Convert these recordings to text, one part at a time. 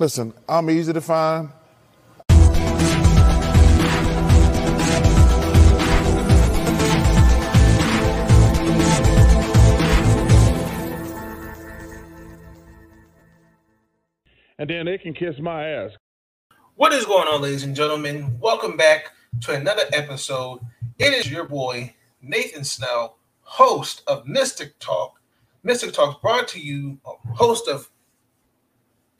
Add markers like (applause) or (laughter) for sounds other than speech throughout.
Listen, I'm easy to find. And then they can kiss my ass. What is going on, ladies and gentlemen? Welcome back to another episode. It is your boy, Nathan Snell, host of Mystic Talk. Mystic Talk brought to you, host of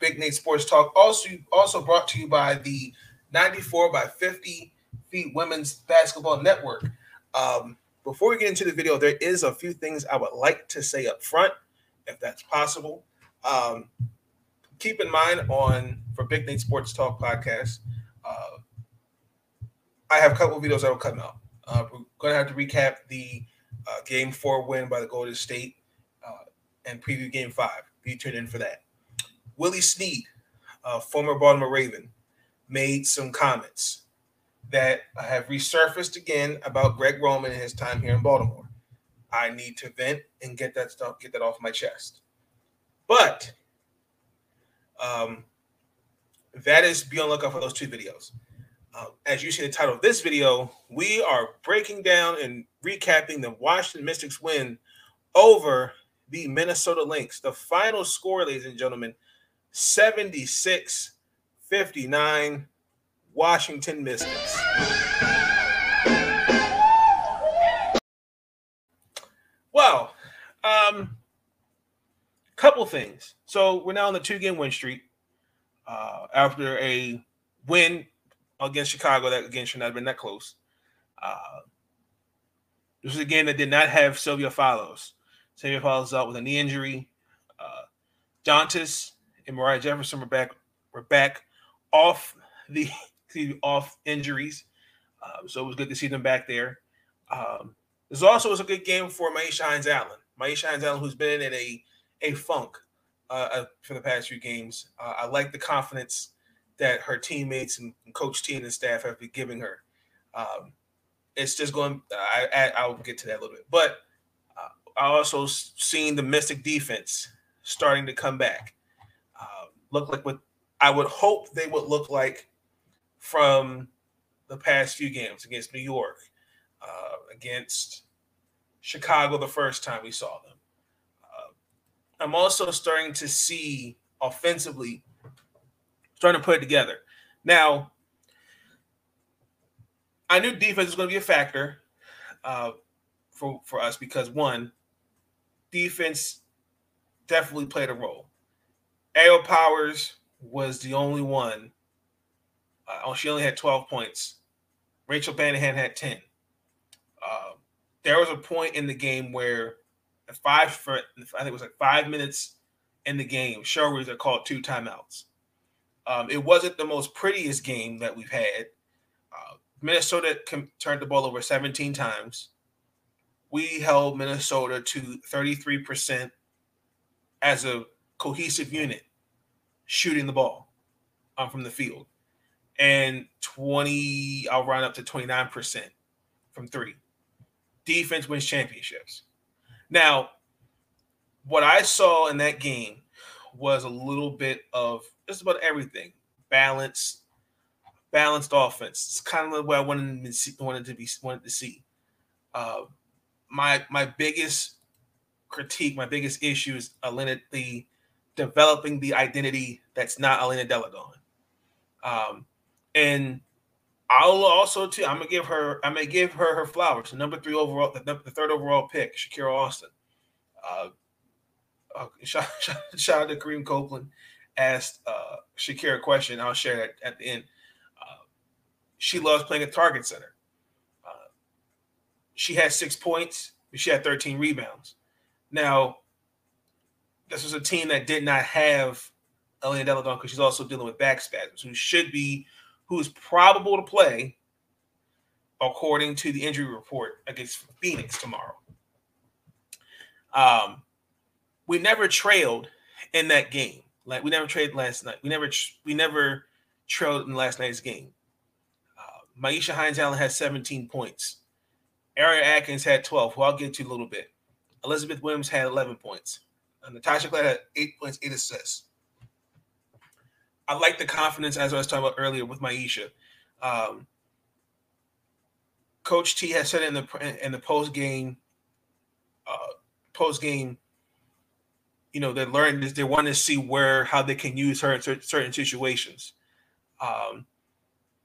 Big Nate Sports Talk, also also brought to you by the 94 by 50 feet women's basketball network. Um, before we get into the video, there is a few things I would like to say up front, if that's possible. Um, keep in mind on for Big Nate Sports Talk podcast, uh, I have a couple videos that will come out. Uh, we're going to have to recap the uh, game four win by the Golden State uh, and preview game five. Be tuned in for that. Willie Snead, former Baltimore Raven, made some comments that have resurfaced again about Greg Roman and his time here in Baltimore. I need to vent and get that stuff, get that off my chest. But um, that is be on lookout for those two videos. Uh, as you see the title of this video, we are breaking down and recapping the Washington Mystics win over the Minnesota Lynx. The final score, ladies and gentlemen, 76 59 Washington Mystics. Well, um, couple things. So we're now on the two game win streak uh, after a win against Chicago that again should not have been that close. Uh, this was a game that did not have Sylvia Fowles. Sylvia Fowles out with a knee injury. Uh, Dantas and Moriah Jefferson were back were back off the (laughs) off injuries. Um, so it was good to see them back there. Um, this also was a good game for Myisha Hines Allen. Myisha Hines Allen, who's been in a a funk uh, uh, for the past few games. Uh, I like the confidence that her teammates and, and coach team and staff have been giving her. Um, it's just going. I, I will get to that a little bit, but uh, I also seen the Mystic defense starting to come back look like what I would hope they would look like from the past few games against New York, uh, against Chicago the first time we saw them. Uh, I'm also starting to see offensively starting to put it together. Now, I knew defense was going to be a factor uh, for for us because one, defense definitely played a role. Aerial Powers was the only one. Uh, oh, she only had 12 points. Rachel Banham had 10. Uh, there was a point in the game where five for I think it was like five minutes in the game, Sherwood are called two timeouts. Um, it wasn't the most prettiest game that we've had. Uh, Minnesota com- turned the ball over 17 times. We held Minnesota to 33% as a cohesive unit shooting the ball um, from the field. And 20, I'll run up to 29% from three. Defense wins championships. Now, what I saw in that game was a little bit of just about everything balance balanced offense. It's kind of way I wanted to see, wanted to be wanted to see. Uh, my my biggest critique, my biggest issue is Elena, the developing the identity that's not Elena Delle Donne. Um, and I'll also too. I'm gonna give her. I'm gonna give her her flowers. The number three overall, the, the third overall pick, Shakira Austin. Uh, uh, (laughs) shout, shout, shout, out to Kareem Copeland. Asked uh, Shakira a question. I'll share that at the end. Uh, she loves playing at Target Center. Uh, she had six points. She had 13 rebounds. Now, this was a team that did not have Elena Delle Donne because she's also dealing with back spasms, who should be, who is probable to play according to the injury report against Phoenix tomorrow. Um, we never trailed in that game. Like we never trailed last night. We never we never trailed in last night's game. Uh, Myisha Hines Allen had 17 points. Ariel Atkins had 12, who I'll get to a little bit. Elizabeth Williams had 11 points. Uh, Natasha Cloud had eight points, eight assists. I like the confidence as I was talking about earlier with MyIsha. Um, Coach T has said in the in the post game, uh, post game, you know, they're learning this. They want to see where how they can use her in certain situations. Um,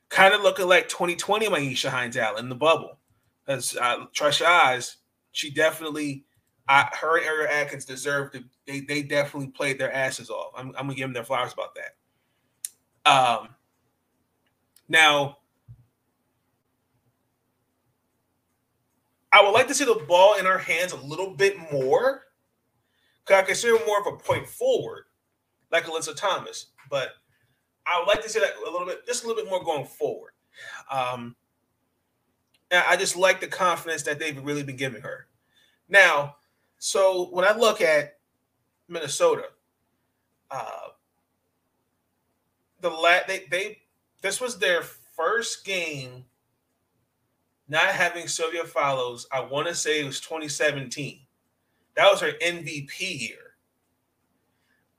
kind of looking like 2020 MyIsha Hines Allen in the bubble. As uh, Trisha Eyes, she definitely, I, her and Ariel Atkins deserve to. They they definitely played their asses off. I'm, I'm gonna give them their flowers about that. Um, now I would like to see the ball in our hands a little bit more. Cause I consider more of a point forward, like Alyssa Thomas. But I would like to see that a little bit, just a little bit more going forward. Um, I just like the confidence that they've really been giving her. Now, so when I look at Minnesota, uh, the la- they they this was their first game not having Sylvia Fowles. I want to say it was 2017. That was her MVP year.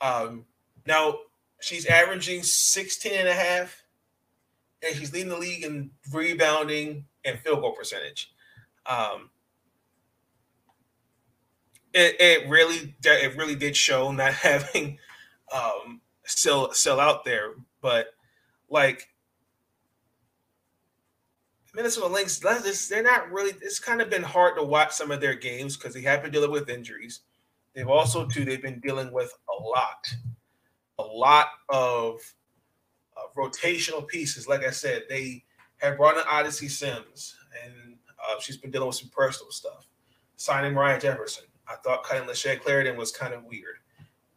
Um, now she's averaging 16 and a half, and she's leading the league in rebounding and field goal percentage. Um, it, it really it really did show not (laughs) having um, still still out there, but like Minnesota Lynx, they're not really. It's kind of been hard to watch some of their games because they have been dealing with injuries. They've also too they've been dealing with a lot, a lot of uh, rotational pieces. Like I said, they have brought in Odyssey Sims, and uh, she's been dealing with some personal stuff. Signing Ryan Jefferson, I thought cutting Layshia Clarendon was kind of weird.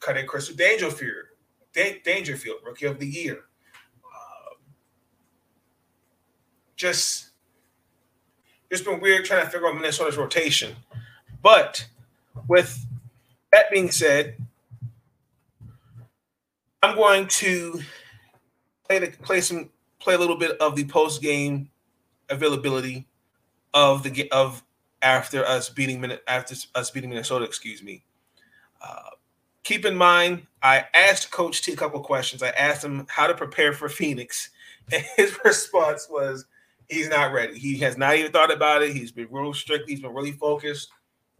Cutting Crystal Dangerfield, Dangerfield, Rookie of the Year. Um, just it's been weird trying to figure out Minnesota's rotation. But with that being said, I'm going to play the play some play a little bit of the post game availability of the of after us beating after us beating Minnesota. Excuse me. Uh, keep in mind, I asked Coach T a couple questions. I asked him how to prepare for (laughs) Phoenix, and his response was he's not ready. He has not even thought about it. He's been real strict. He's been really focused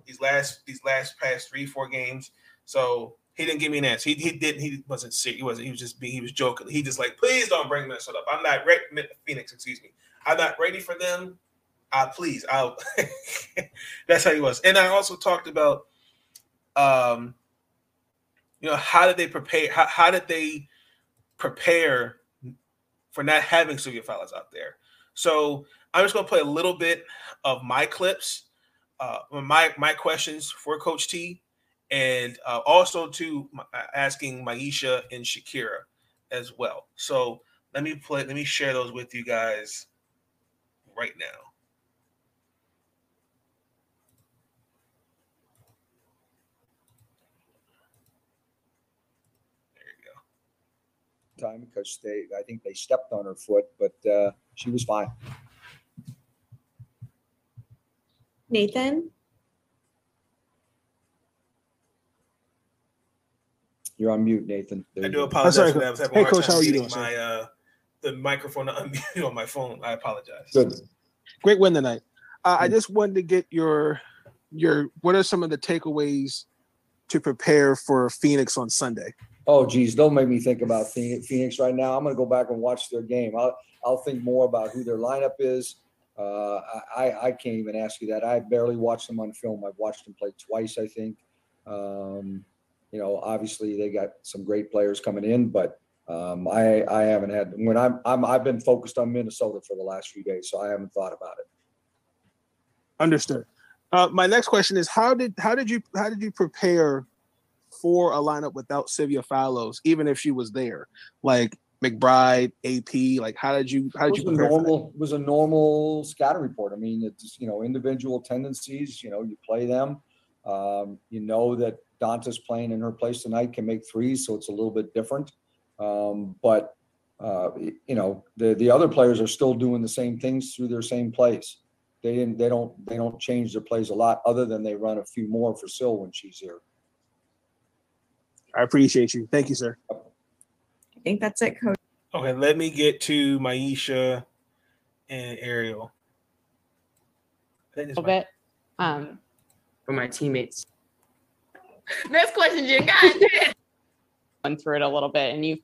these last these last past three four games. So he didn't give me an answer. He, he didn't. He wasn't sick. He wasn't. He was just being. He was joking. He just like, please don't bring Minnesota up. I'm not ready. Phoenix, excuse me. I'm not ready for them. Uh, please, I'll. (laughs) that's how he was. And I also talked about, um, you know, how did they prepare? How, how did they prepare for not having Sylvia Fowles out there? So I'm just to play a little bit of my clips, uh, my my questions for Coach T, and uh, also to uh, asking MyIsha and Shakira as well. So let me play. Let me share those with you guys right now. Time because they, I think they stepped on her foot, but uh, she was fine. Nathan? You're on mute, Nathan. There I do apologize sorry, for that. I was having hey, a hard Coach, time how are you doing, my uh, the microphone to (laughs) unmute on my phone. I apologize. Good. Great win tonight. Uh, I Mm. just wanted to get your your what are some of the takeaways to prepare for Phoenix on Sunday? Oh, geez, don't make me think about Phoenix right now. I'm going to go back and watch their game. I'll, I'll think more about who their lineup is. Uh, I, I can't even ask you that. I barely watched them on film. I've watched them play twice, I think. Um, you know, obviously they got some great players coming in, but um, I, I haven't had when I'm, I'm I've been focused on Minnesota for the last few days, so I haven't thought about it. Understood. Uh, my next question is how did how did you how did you prepare for a lineup without Sylvia Fowles, even if she was there? Like McBride, AP, like how did you how did you was a for that? normal was a normal scatter report. I mean, it's you know individual tendencies. You know, you play them. Um, you know that Danta's playing in her place tonight can make threes, so it's a little bit different. Um, but uh, you know the the other players are still doing the same things through their same plays. They didn't. They don't. They don't change their plays a lot, other than they run a few more for Sil when she's here. I appreciate you. Thank you, sir. I think that's it, Coach. Okay, let me get to Myisha and Ariel. I a little my- bit. Um, for my teammates. (laughs) Next question, Jen. God damn. went (laughs) through it a little bit, and you,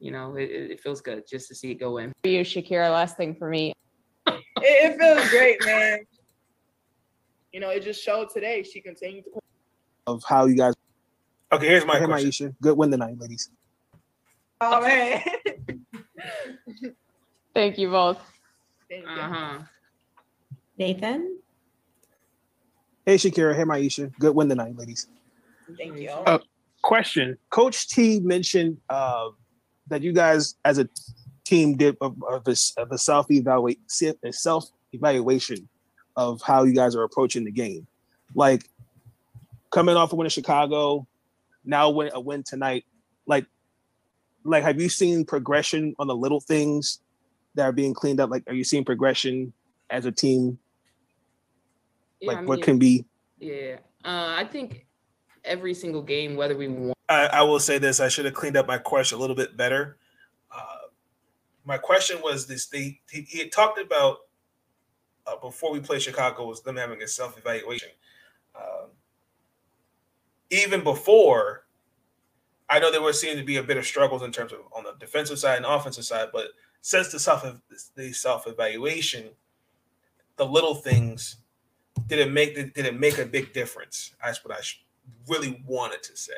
You know, it, it it feels good just to see it go in. for you, Shakira. Last thing for me, (laughs) It, it feels great, man. You know, it just showed today. She continued to. Of how you guys Okay, here's my Hey, question. Myisha. Good win tonight, ladies. Oh man. (laughs) thank you both. Thank you. Uh huh. Nathan? Hey, Shakira. Hey, Myisha. Good win tonight, ladies. Thank you. Uh, question. Coach T mentioned uh, that you guys, as a team, did of, of a, of a self evaluate a self evaluation of how you guys are approaching the game. Like coming off a win in Chicago, now win a win tonight. Like, like have you seen progression on the little things that are being cleaned up? Like, are you seeing progression as a team? Yeah, Like, I what can be? Yeah. Uh, I think every single game, whether we won, I, I will say this: I should have cleaned up my question a little bit better. Uh, my question was this: they he, he had talked about uh, before we play Chicago was them having a self evaluation. Um, even before, I know there were seeming to be a bit of struggles in terms of on the defensive side and offensive side, but since the self the self evaluation, the little things did it make did it make a big difference? That's what I really wanted to say.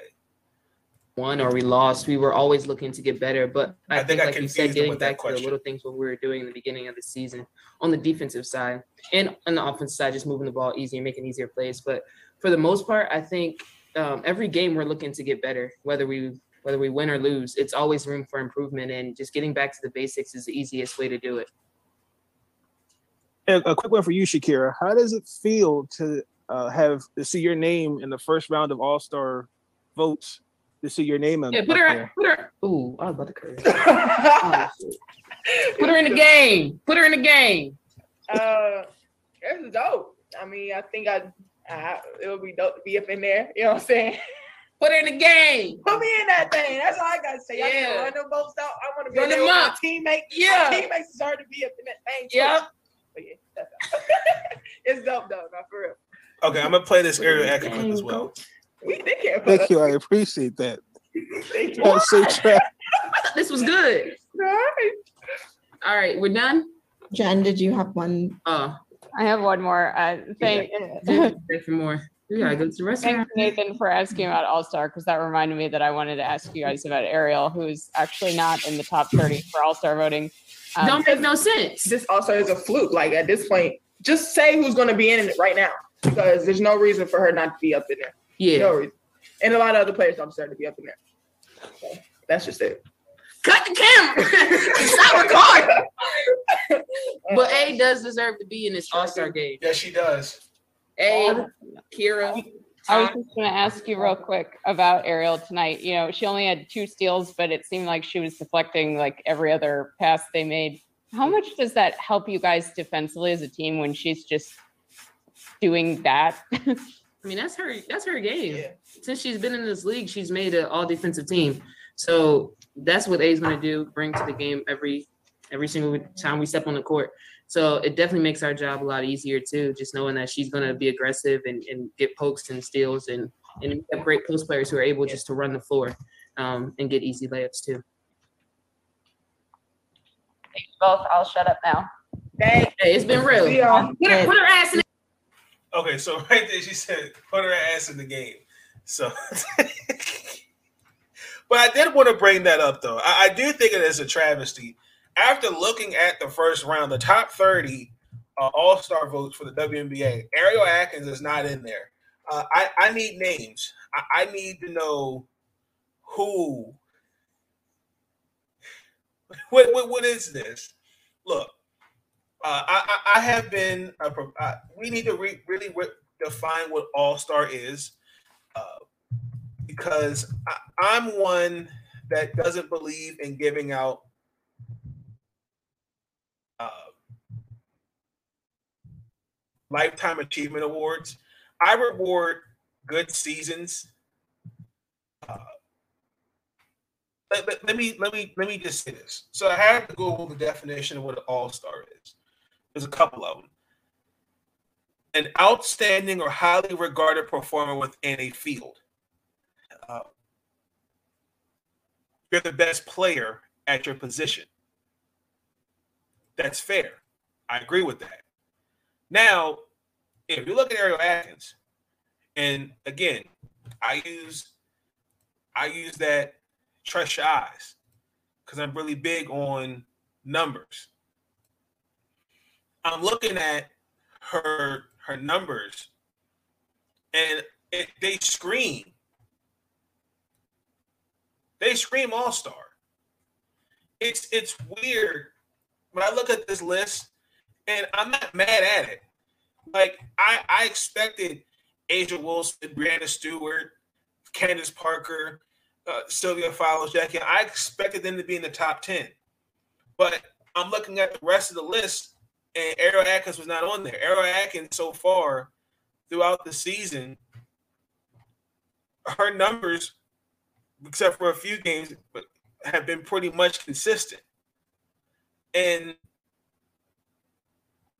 won or we lost, we were always looking to get better. But I, I think, think I like you said, getting back to the little things what we were doing in the beginning of the season on the defensive side and on the offensive side, just moving the ball easier, making easier plays. But for the most part, I think um, every game we're looking to get better, whether we whether we win or lose. It's always room for improvement, and just getting back to the basics is the easiest way to do it. A, a quick one for you, Shakira. How does it feel to uh, have to see your name in the first round of All Star votes? To see your name up Yeah, put her, there? put her. Ooh, I was about to curse. (laughs) Oh. Put her in the game. Put her in the game. Uh, it's dope. I mean, I think I, I it would be dope to be up in there. You know what I'm saying? (laughs) Put her in the game. Put me in that thing. That's all I gotta say. I Yeah. can run them boats out. I want to be Run in there them with my up. teammates. Yeah. My teammates deserve to be up in that thing. too. Yep. But yeah, that's (laughs) it's dope though, not for real. Okay, I'm gonna play this Put her in Ariel the Acker clip as well. coach. We they can't Thank you. I appreciate that. Thank you. That's so (laughs) tra- This was good. All right. All right, we're done. Jen, did you have one? Uh, I have one more. Uh, thank, Jake, for more. We gotta go to the restaurant. thanks, Nathan, for asking about All Star because that reminded me that I wanted to ask you guys about Ariel, who's actually not in the top 30 for All Star voting. Um, Don't make no sense. This also is a fluke. Like at this point, just say who's going to be in it right now because there's no reason for her not to be up in there. Yeah. No reason. And a lot of other players don't deserve to be up in there. So that's just it. Cut the camera. (laughs) Stop recording. (laughs) But A does deserve to be in this All Star game. Yes, she does. A, Kira. I was just going to ask you real quick about Ariel tonight. You know, she only had two steals, but it seemed like she was deflecting like every other pass they made. How much does that help you guys defensively as a team when she's just doing that? (laughs) I mean, that's her. That's her game. Yeah. Since she's been in this league, she's made an all defensive team. So that's what A is going to do. Bring to the game every every single time we step on the court. So it definitely makes our job a lot easier too. Just knowing that she's going to be aggressive and, and get pokes and steals and and we have great post players who are able just to run the floor um, and get easy layups too. Thank you both. I'll shut up now. Thank Hey, it's been real. Put her, put her ass in it. Okay, so (laughs) right there she said put her ass in the game. So (laughs) but I did want to bring that up though. I, I do think it is a travesty. After looking at the first round, the top 30 uh, all-star votes for the WNBA, Ariel Atkins is not in there. Uh, I, I need names. I, I need to know who. What, what, what is this? Look, uh, I, I I have been. A, uh, we need to re- really re- define what All Star is, uh, because I, I'm one that doesn't believe in giving out. Uh, lifetime achievement awards. I reward good seasons. Uh, let, let, let me let me let me just say this. So I had to go Google the definition of what an all-star is. There's a couple of them. An outstanding or highly regarded performer within a field. Uh, you're the best player at your position. That's fair. I agree with that. Now, if you look at Ariel Atkins, and again, I use I use that trust your eyes because I'm really big on numbers. I'm looking at her her numbers, and it, they scream. They scream all star. It's it's weird when I look at this list, and I'm not mad at it. Like I I expected A'ja Wilson, Breanna Stewart, Candace Parker, uh, Sylvia Fowles, Jackie. I expected them to be in the top 10. But I'm looking at the rest of the list, and Ariel Atkins was not on there. Ariel Atkins, so far throughout the season, her numbers, except for a few games, have been pretty much consistent. And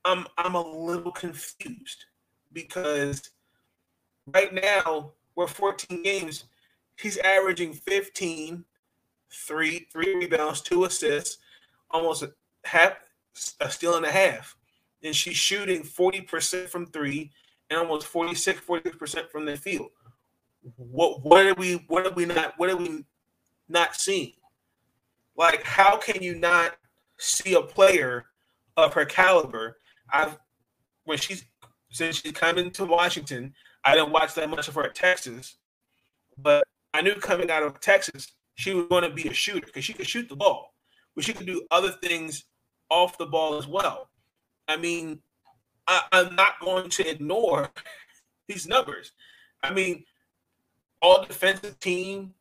I'm I'm a little confused because right now we're 14 games he's averaging 15, three, three rebounds, two assists, almost a half a steal and a half. And she's shooting 40% from three and almost 46, 40% from the field. What what are we what are we not what are we not seeing? Like, how can you not see a player of her caliber? I've when she's since she's coming to Washington, I didn't watch that much of her at Texas, but I knew coming out of Texas, she was going to be a shooter because she could shoot the ball, but she could do other things off the ball as well. I mean, I, am not going to ignore (laughs) these numbers. I mean, all defensive team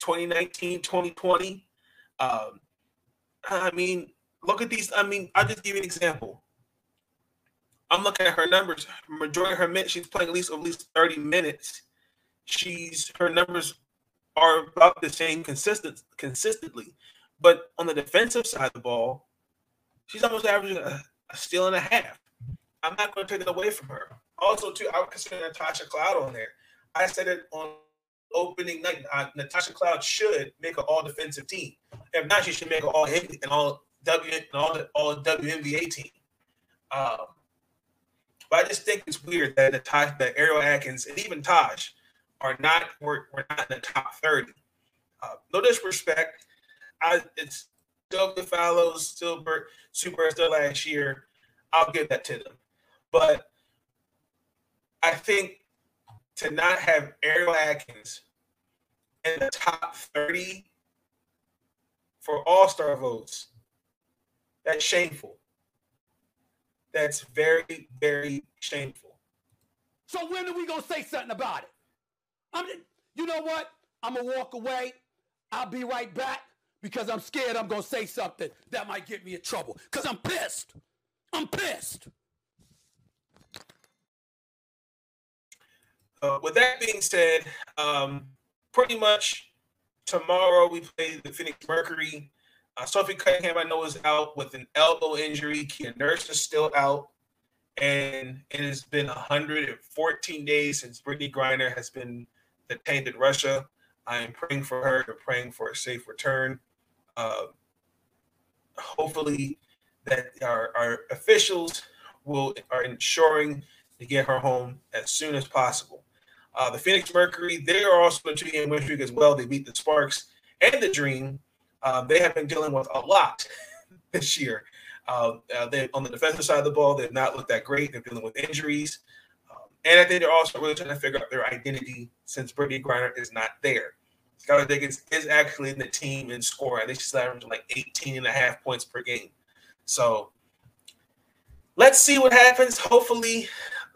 2019, 2020. Um, I mean, look at these. I mean, I'll just give you an example. I'm looking at her numbers. Majority of her minutes, she's playing at least at least 30 minutes. She's her numbers are about the same consistent consistently. But on the defensive side of the ball, she's almost averaging a, a steal and a half. I'm not going to take it away from her. Also, too, I would consider Natasha Cloud on there. I said it on opening night. Uh, Natasha Cloud should make an all defensive team. If not, she should make an all and all W and all all WNBA team. Um, but I just think it's weird that Natasha, that Ariel Atkins, and even Taj are not we're, we're not in the top 30. Uh, no disrespect. I it's still the Fowles, still super still last year. I'll give that to them. But I think to not have Ariel Atkins in the top 30 for all-star votes, that's shameful. That's very, very shameful. So when are we gonna say something about it? I'm, you know what? I'm gonna walk away. I'll be right back because I'm scared I'm gonna say something that might get me in trouble. Cause I'm pissed. I'm pissed. Uh, with that being said, um, pretty much tomorrow we play the Phoenix Mercury. Uh, Sophie Cunningham, I know, is out with an elbow injury. Kia Nurse is still out. And it has been 114 days since Brittney Griner has been detained in Russia. I am praying for her and praying for a safe return. Uh, hopefully, that our, our officials will are ensuring to get her home as soon as possible. Uh, the Phoenix Mercury, they are also a two-game win streak as well. They beat the Sparks and the Dream. Uh, they have been dealing with a lot (laughs) this year. Uh, uh, they on the defensive side of the ball, they've not looked that great. They're dealing with injuries. And I think they're also really trying to figure out their identity since Brittney Griner is not there. Skylar Diggins is actually in the team in scoring. I think she's averaging like 18 and a half points per game. So let's see what happens. Hopefully,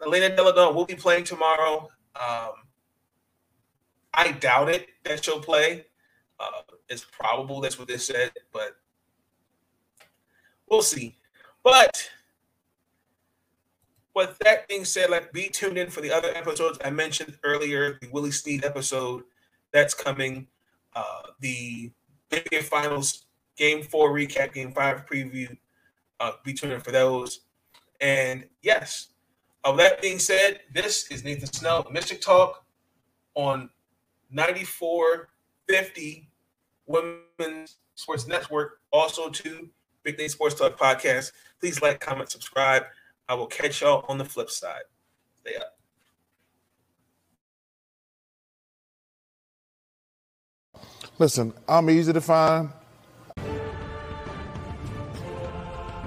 Elena Delle Donne will be playing tomorrow. Um, I doubt it that she'll play. Uh, it's probable that's what they said, but we'll see. But with that being said, like be tuned in for the other episodes I mentioned earlier, the Willie Snead episode that's coming, uh, the NBA Finals Game Four recap, Game Five preview. Uh, be tuning in for those. And yes, of that being said, this is Nathan Snell, Mystic Talk on 9450 Women's Sports Network. Also to Big Nate Sports Talk Podcast. Please like, comment, subscribe. I will catch y'all on the flip side. Stay up. Listen, I'm easy to find.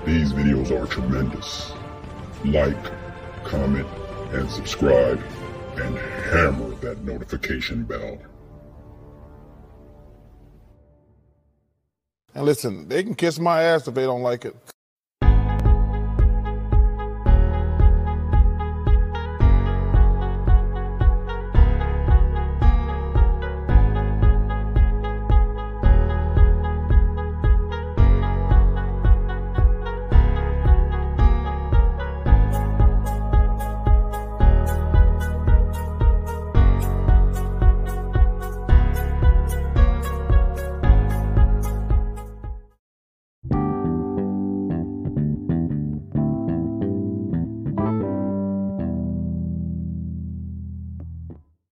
These videos are tremendous. Like, comment, and subscribe, and hammer that notification bell. And listen, they can kiss my ass if they don't like it.